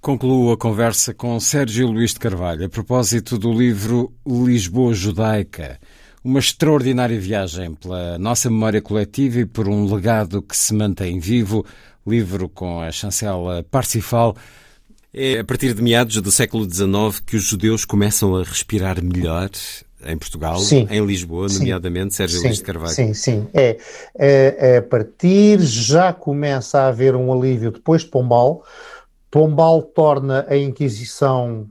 Concluo a conversa com Sérgio Luís de Carvalho a propósito do livro Lisboa Judaica uma extraordinária viagem pela nossa memória coletiva e por um legado que se mantém vivo. Livro com a chancela Parsifal. É a partir de meados do século XIX que os judeus começam a respirar melhor em Portugal, sim, em Lisboa, nomeadamente, sim, Sérgio sim, Luís de Carvalho. Sim, sim. É, é, é, a partir já começa a haver um alívio depois de Pombal. Pombal torna a Inquisição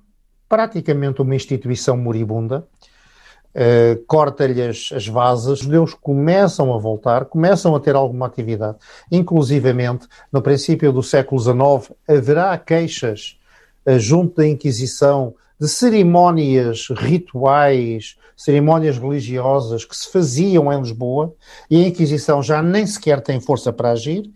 praticamente uma instituição moribunda. Uh, corta-lhe as, as vasas, os judeus começam a voltar, começam a ter alguma atividade. Inclusivamente, no princípio do século XIX, haverá queixas uh, junto da Inquisição de cerimónias rituais, cerimónias religiosas que se faziam em Lisboa e a Inquisição já nem sequer tem força para agir.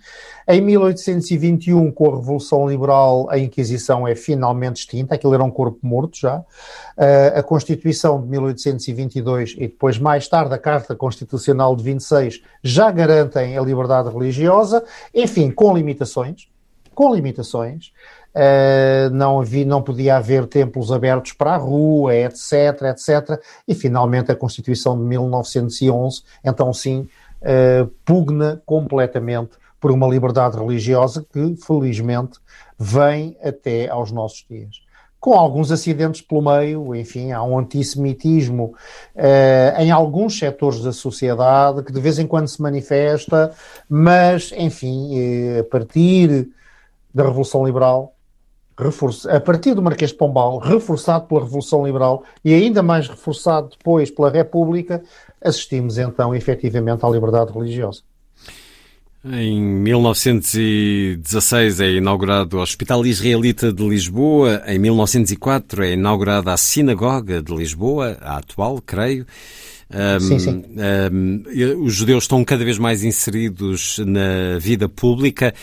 Em 1821, com a Revolução Liberal, a Inquisição é finalmente extinta, aquilo era um corpo morto já. Uh, a Constituição de 1822 e depois, mais tarde, a Carta Constitucional de 26 já garantem a liberdade religiosa, enfim, com limitações. Com limitações. Uh, não, não podia haver templos abertos para a rua, etc, etc. E finalmente a Constituição de 1911, então sim, uh, pugna completamente por uma liberdade religiosa que, felizmente, vem até aos nossos dias. Com alguns acidentes pelo meio, enfim, há um antissemitismo uh, em alguns setores da sociedade que de vez em quando se manifesta, mas, enfim, a partir da Revolução Liberal, a partir do Marquês de Pombal, reforçado pela Revolução Liberal e ainda mais reforçado depois pela República, assistimos então efetivamente à liberdade religiosa. Em 1916 é inaugurado o Hospital Israelita de Lisboa. Em 1904 é inaugurada a Sinagoga de Lisboa, a atual, creio. Um, sim, sim. Um, os judeus estão cada vez mais inseridos na vida pública.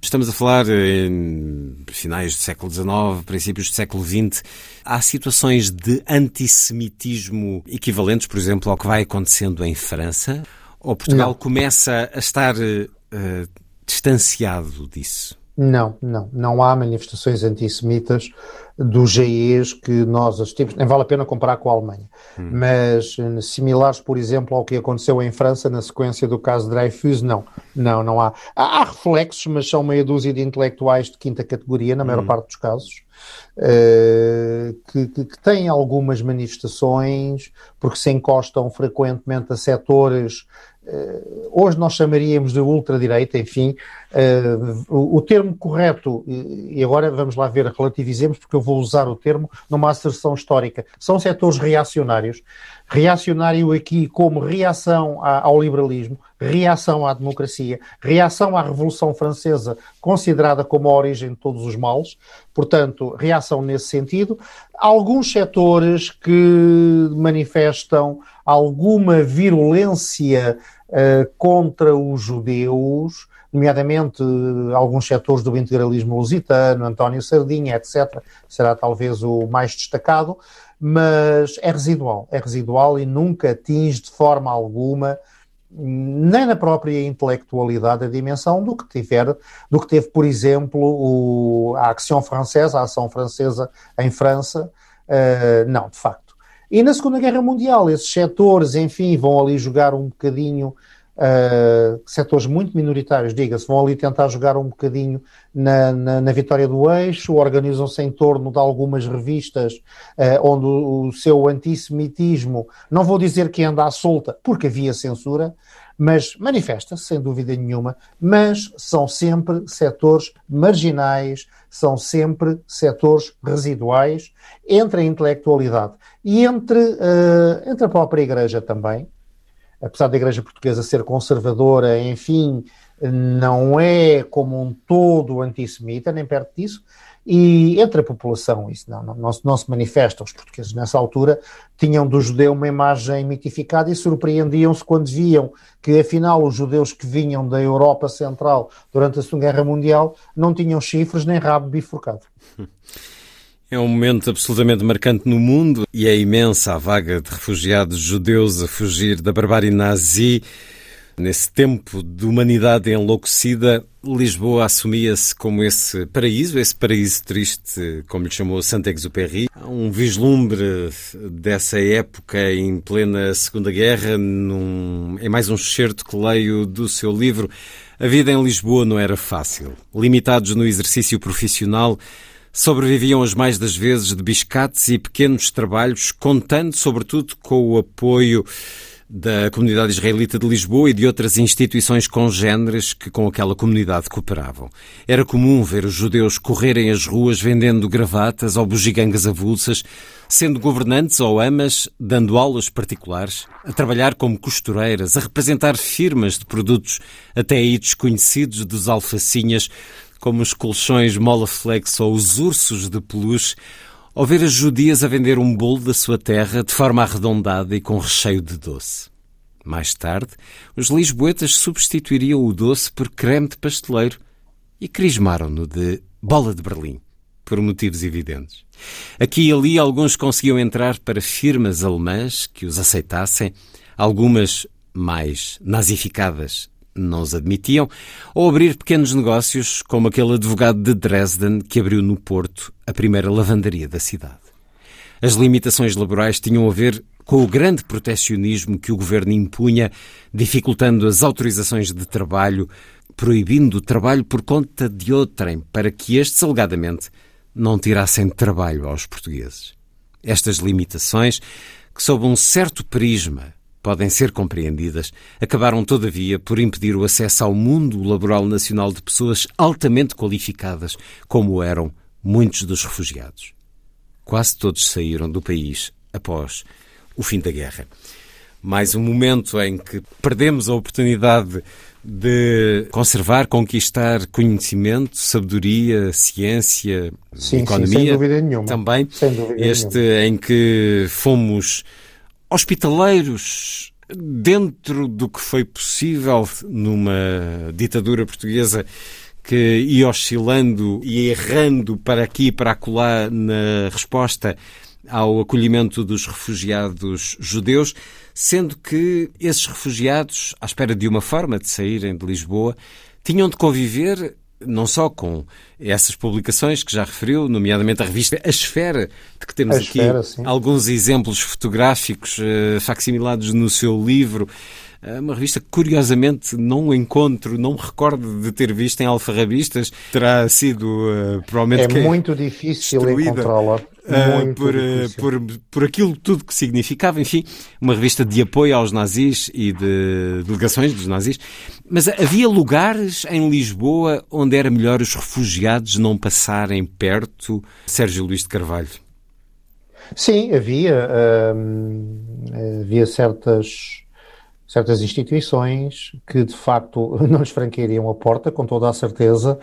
Estamos a falar em finais do século XIX, princípios do século XX. Há situações de antissemitismo equivalentes, por exemplo, ao que vai acontecendo em França? Ou Portugal Não. começa a estar uh, distanciado disso? Não, não. Não há manifestações antissemitas dos GEs que nós assistimos. Nem vale a pena comparar com a Alemanha. Hum. Mas eh, similares, por exemplo, ao que aconteceu em França na sequência do caso Dreyfus, não. Não, não há. Há, há reflexos, mas são meia dúzia de intelectuais de quinta categoria, na maior hum. parte dos casos. Uh, que, que, que, têm algumas manifestações, porque se encostam frequentemente a setores hoje nós chamaríamos de ultradireita, enfim, uh, o, termo correto, e, e agora vamos lá ver, relativizemos, porque eu vou usar o termo numa asserção histórica, são setores reacionários. Reacionário aqui como reação ao liberalismo, reação à democracia, reação à Revolução Francesa, considerada como a origem de todos os males, portanto, reação nesse sentido. Alguns setores que manifestam alguma virulência uh, contra os judeus, nomeadamente uh, alguns setores do integralismo lusitano, António Sardinha, etc., será talvez o mais destacado, mas é residual, é residual e nunca atinge de forma alguma nem na própria intelectualidade a dimensão do que tiver, do que teve, por exemplo, o, a Action Française, a ação francesa em França, uh, não, de facto e na Segunda Guerra Mundial, esses setores, enfim, vão ali jogar um bocadinho, uh, setores muito minoritários, diga-se, vão ali tentar jogar um bocadinho na, na, na vitória do eixo, organizam-se em torno de algumas revistas uh, onde o, o seu antissemitismo, não vou dizer que anda à solta, porque havia censura, mas manifesta-se, sem dúvida nenhuma, mas são sempre setores marginais, são sempre setores residuais entre a intelectualidade e entre, uh, entre a própria Igreja também, apesar da Igreja Portuguesa ser conservadora, enfim, não é como um todo antissemita, nem perto disso, e entre a população isso não, não, não, não, se manifesta. Os portugueses nessa altura tinham do judeu uma imagem mitificada e surpreendiam-se quando viam que afinal os judeus que vinham da Europa Central durante a Segunda Guerra Mundial não tinham chifres nem rabo bifurcado. É um momento absolutamente marcante no mundo e é imensa a vaga de refugiados judeus a fugir da barbárie nazi. Nesse tempo de humanidade enlouquecida, Lisboa assumia-se como esse paraíso, esse paraíso triste, como lhe chamou Saint-Exupéry. Há um vislumbre dessa época em plena Segunda Guerra, num, em mais um excerto que leio do seu livro. A vida em Lisboa não era fácil. Limitados no exercício profissional, Sobreviviam as mais das vezes de biscates e pequenos trabalhos, contando sobretudo com o apoio da comunidade israelita de Lisboa e de outras instituições congêneres que com aquela comunidade cooperavam. Era comum ver os judeus correrem as ruas vendendo gravatas ou bugigangas avulsas, sendo governantes ou amas, dando aulas particulares, a trabalhar como costureiras, a representar firmas de produtos até aí desconhecidos dos alfacinhas, como os colchões Molaflex ou os ursos de peluche, ao ver as judias a vender um bolo da sua terra de forma arredondada e com recheio de doce. Mais tarde, os lisboetas substituiriam o doce por creme de pasteleiro e crismaram-no de bola de Berlim, por motivos evidentes. Aqui e ali alguns conseguiam entrar para firmas alemãs que os aceitassem, algumas mais nazificadas não os admitiam, ou abrir pequenos negócios, como aquele advogado de Dresden que abriu no Porto a primeira lavandaria da cidade. As limitações laborais tinham a ver com o grande protecionismo que o governo impunha, dificultando as autorizações de trabalho, proibindo o trabalho por conta de outrem, para que estes, alegadamente, não tirassem trabalho aos portugueses. Estas limitações, que sob um certo prisma podem ser compreendidas, acabaram, todavia, por impedir o acesso ao mundo laboral nacional de pessoas altamente qualificadas, como eram muitos dos refugiados. Quase todos saíram do país após o fim da guerra. Mais um momento em que perdemos a oportunidade de conservar, conquistar conhecimento, sabedoria, ciência, sim, economia. Sim, sem dúvida nenhuma. Também dúvida este nenhuma. em que fomos hospitaleiros dentro do que foi possível numa ditadura portuguesa que ia oscilando e errando para aqui e para acolá na resposta ao acolhimento dos refugiados judeus, sendo que esses refugiados, à espera de uma forma de saírem de Lisboa, tinham de conviver não só com essas publicações que já referiu, nomeadamente a revista A Esfera, de que temos a aqui Esfera, alguns exemplos fotográficos uh, facsimilados no seu livro. É uma revista que, curiosamente, não encontro, não me recordo de ter visto em alfarrabistas. Terá sido, uh, provavelmente... É muito difícil encontrá-la. Uh, por, uh, por, por aquilo tudo que significava, enfim, uma revista de apoio aos nazis e de delegações dos nazis. Mas havia lugares em Lisboa onde era melhor os refugiados não passarem perto Sérgio Luís de Carvalho? Sim, havia. Uh, havia certas certas instituições que de facto não lhes franqueariam a porta, com toda a certeza.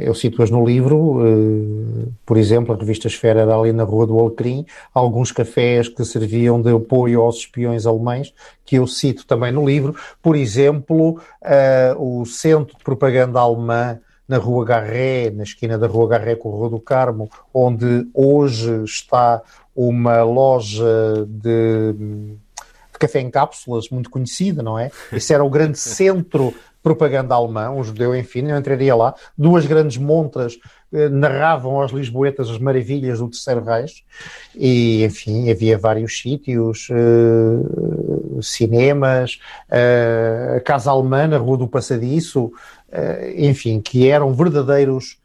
Eu cito-as no livro, eh, por exemplo, a revista Esfera era ali na Rua do Alecrim, alguns cafés que serviam de apoio aos espiões alemães, que eu cito também no livro, por exemplo, eh, o Centro de Propaganda Alemã na Rua Garré, na esquina da Rua Garré com a Rua do Carmo, onde hoje está uma loja de café em cápsulas, muito conhecida, não é? Esse era o grande centro propaganda alemã, um judeu, enfim, eu entraria lá. Duas grandes montras eh, narravam aos lisboetas as maravilhas do Terceiro Reich e, enfim, havia vários sítios, eh, cinemas, eh, a Casa Alemã na Rua do Passadiço, enfim, que eram verdadeiros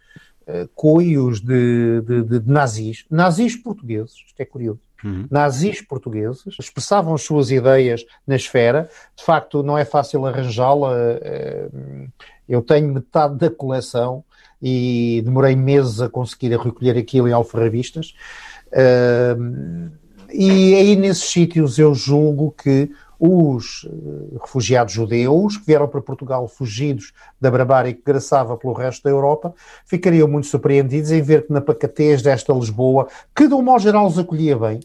coios de, de, de nazis, nazis portugueses, isto é curioso uhum. nazis portugueses, expressavam as suas ideias na esfera. De facto, não é fácil arranjá-la. Eh, eu tenho metade da coleção e demorei meses a conseguir recolher aquilo em alfarrabistas. Eh, e aí nesses sítios eu julgo que os uh, refugiados judeus que vieram para Portugal fugidos da barbárie que graçava pelo resto da Europa, ficariam muito surpreendidos em ver que na pacatez desta Lisboa, que de um modo geral os acolhia bem,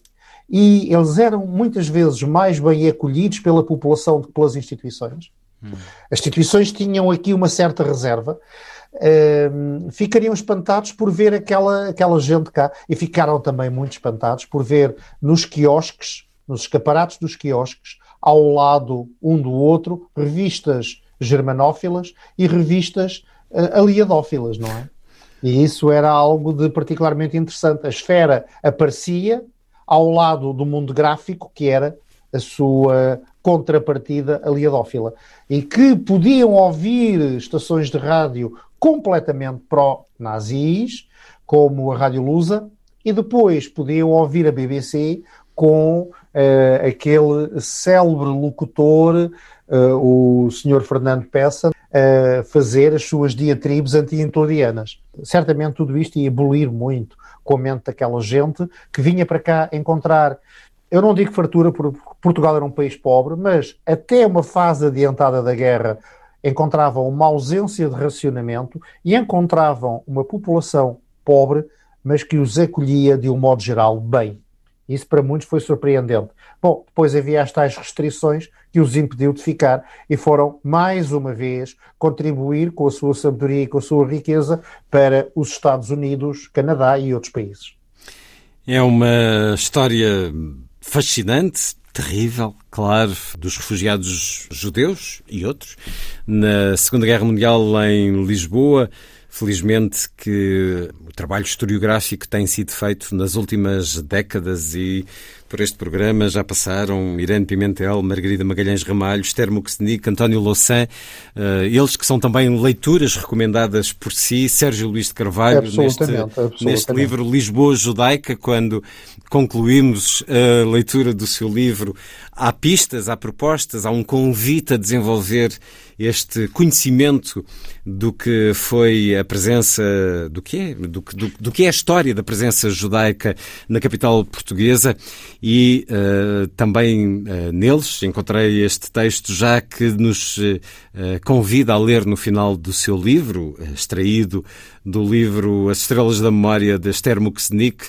e eles eram muitas vezes mais bem acolhidos pela população do que pelas instituições. Hum. As instituições tinham aqui uma certa reserva, uh, ficariam espantados por ver aquela, aquela gente cá e ficaram também muito espantados por ver nos quiosques, nos escaparates dos quiosques, ao lado um do outro, revistas germanófilas e revistas uh, aliadófilas, não é? E isso era algo de particularmente interessante. A esfera aparecia ao lado do mundo gráfico, que era a sua contrapartida aliadófila, e que podiam ouvir estações de rádio completamente pró-nazis, como a Rádio Lusa, e depois podiam ouvir a BBC com uh, aquele célebre locutor, uh, o Sr. Fernando Peça, a uh, fazer as suas diatribes anti-intladianas. Certamente tudo isto ia evoluir muito com a mente daquela gente que vinha para cá encontrar eu não digo fartura, porque Portugal era um país pobre, mas até uma fase adiantada da guerra encontravam uma ausência de racionamento e encontravam uma população pobre, mas que os acolhia de um modo geral bem. Isso para muitos foi surpreendente. Bom, depois havia as tais restrições que os impediu de ficar e foram, mais uma vez, contribuir com a sua sabedoria e com a sua riqueza para os Estados Unidos, Canadá e outros países. É uma história fascinante, terrível, claro, dos refugiados judeus e outros. Na Segunda Guerra Mundial em Lisboa, felizmente que o trabalho historiográfico tem sido feito nas últimas décadas e por este programa. Já passaram Irene Pimentel, Margarida Magalhães Ramalho, Esther Muxenic, António Louçã, uh, eles que são também leituras recomendadas por si, Sérgio Luís de Carvalho, neste, neste livro Lisboa Judaica, quando concluímos a leitura do seu livro, há pistas, há propostas, há um convite a desenvolver este conhecimento do que foi a presença, do que é, do, do, do que é a história da presença judaica na capital portuguesa e uh, também uh, neles encontrei este texto já que nos uh, convida a ler no final do seu livro, extraído do livro As Estrelas da Memória de Esther Muxenic,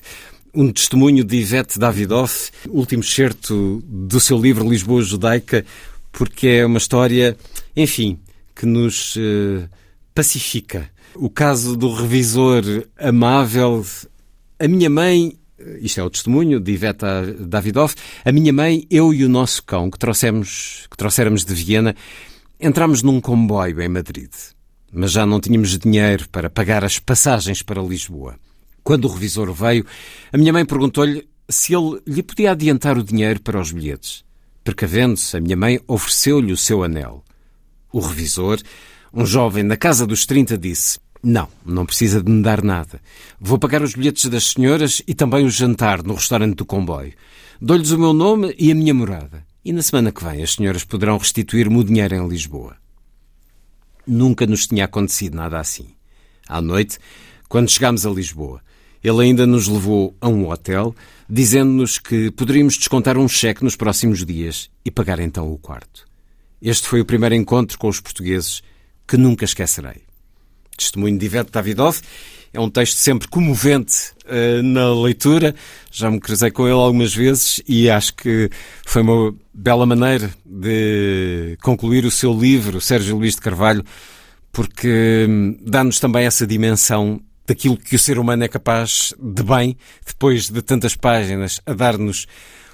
um testemunho de Ivete Davidoff, último certo do seu livro Lisboa Judaica, porque é uma história, enfim, que nos pacifica. O caso do revisor amável. A minha mãe isto é o testemunho de Iveta Davidoff, a minha mãe, eu e o nosso cão, que trouxemos, que trouxéramos de Viena, entramos num comboio em Madrid. Mas já não tínhamos dinheiro para pagar as passagens para Lisboa. Quando o revisor veio, a minha mãe perguntou-lhe se ele lhe podia adiantar o dinheiro para os bilhetes. Precavendo-se, a minha mãe ofereceu-lhe o seu anel. O revisor, um jovem na casa dos 30, disse: não, não precisa de me dar nada. Vou pagar os bilhetes das senhoras e também o jantar no restaurante do comboio. Dou-lhes o meu nome e a minha morada. E na semana que vem as senhoras poderão restituir-me o dinheiro em Lisboa. Nunca nos tinha acontecido nada assim. À noite, quando chegámos a Lisboa, ele ainda nos levou a um hotel, dizendo-nos que poderíamos descontar um cheque nos próximos dias e pagar então o quarto. Este foi o primeiro encontro com os portugueses que nunca esquecerei. Testemunho de Ivete Davidoff. É um texto sempre comovente uh, na leitura. Já me cruzei com ele algumas vezes e acho que foi uma bela maneira de concluir o seu livro, Sérgio Luís de Carvalho, porque hum, dá-nos também essa dimensão daquilo que o ser humano é capaz de bem, depois de tantas páginas, a dar-nos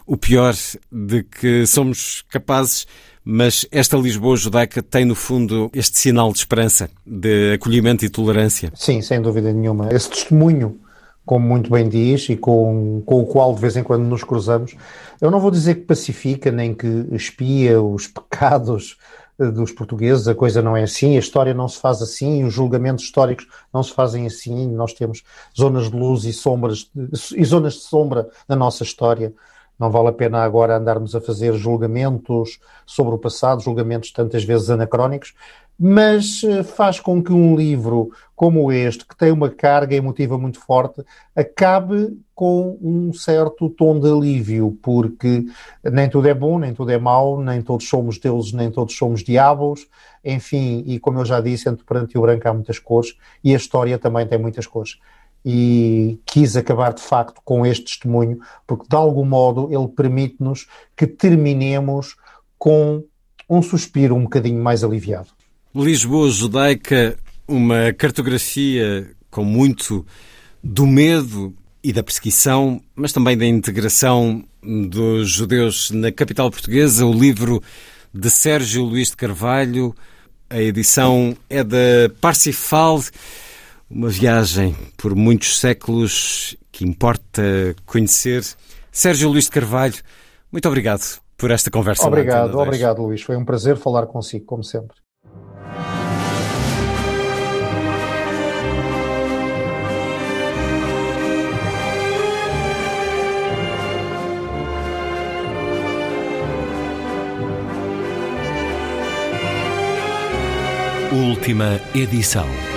o pior de que somos capazes mas esta Lisboa judaica tem, no fundo, este sinal de esperança, de acolhimento e tolerância. Sim, sem dúvida nenhuma. Esse testemunho, como muito bem diz, e com, com o qual de vez em quando nos cruzamos, eu não vou dizer que pacifica nem que espia os pecados eh, dos portugueses, a coisa não é assim, a história não se faz assim, os julgamentos históricos não se fazem assim, nós temos zonas de luz e sombras e zonas de sombra na nossa história não vale a pena agora andarmos a fazer julgamentos sobre o passado, julgamentos tantas vezes anacrónicos, mas eh, faz com que um livro como este, que tem uma carga emotiva muito forte, acabe com um certo tom de alívio, porque nem tudo é bom, nem tudo é mau, nem todos somos deuses, nem todos somos diabos, enfim, e como eu já disse, entre preto e o branco há muitas cores, e a história também tem muitas cores. E quis acabar de facto com este testemunho, porque de algum modo ele permite-nos que terminemos com um suspiro um bocadinho mais aliviado. Lisboa Judaica, uma cartografia com muito do medo e da perseguição, mas também da integração dos judeus na capital portuguesa, o livro de Sérgio Luís de Carvalho. A edição é da Parsifal, uma viagem por muitos séculos que importa conhecer. Sérgio Luís de Carvalho, muito obrigado por esta conversa. Obrigado, obrigado, Luís. Foi um prazer falar consigo, como sempre. Última edição.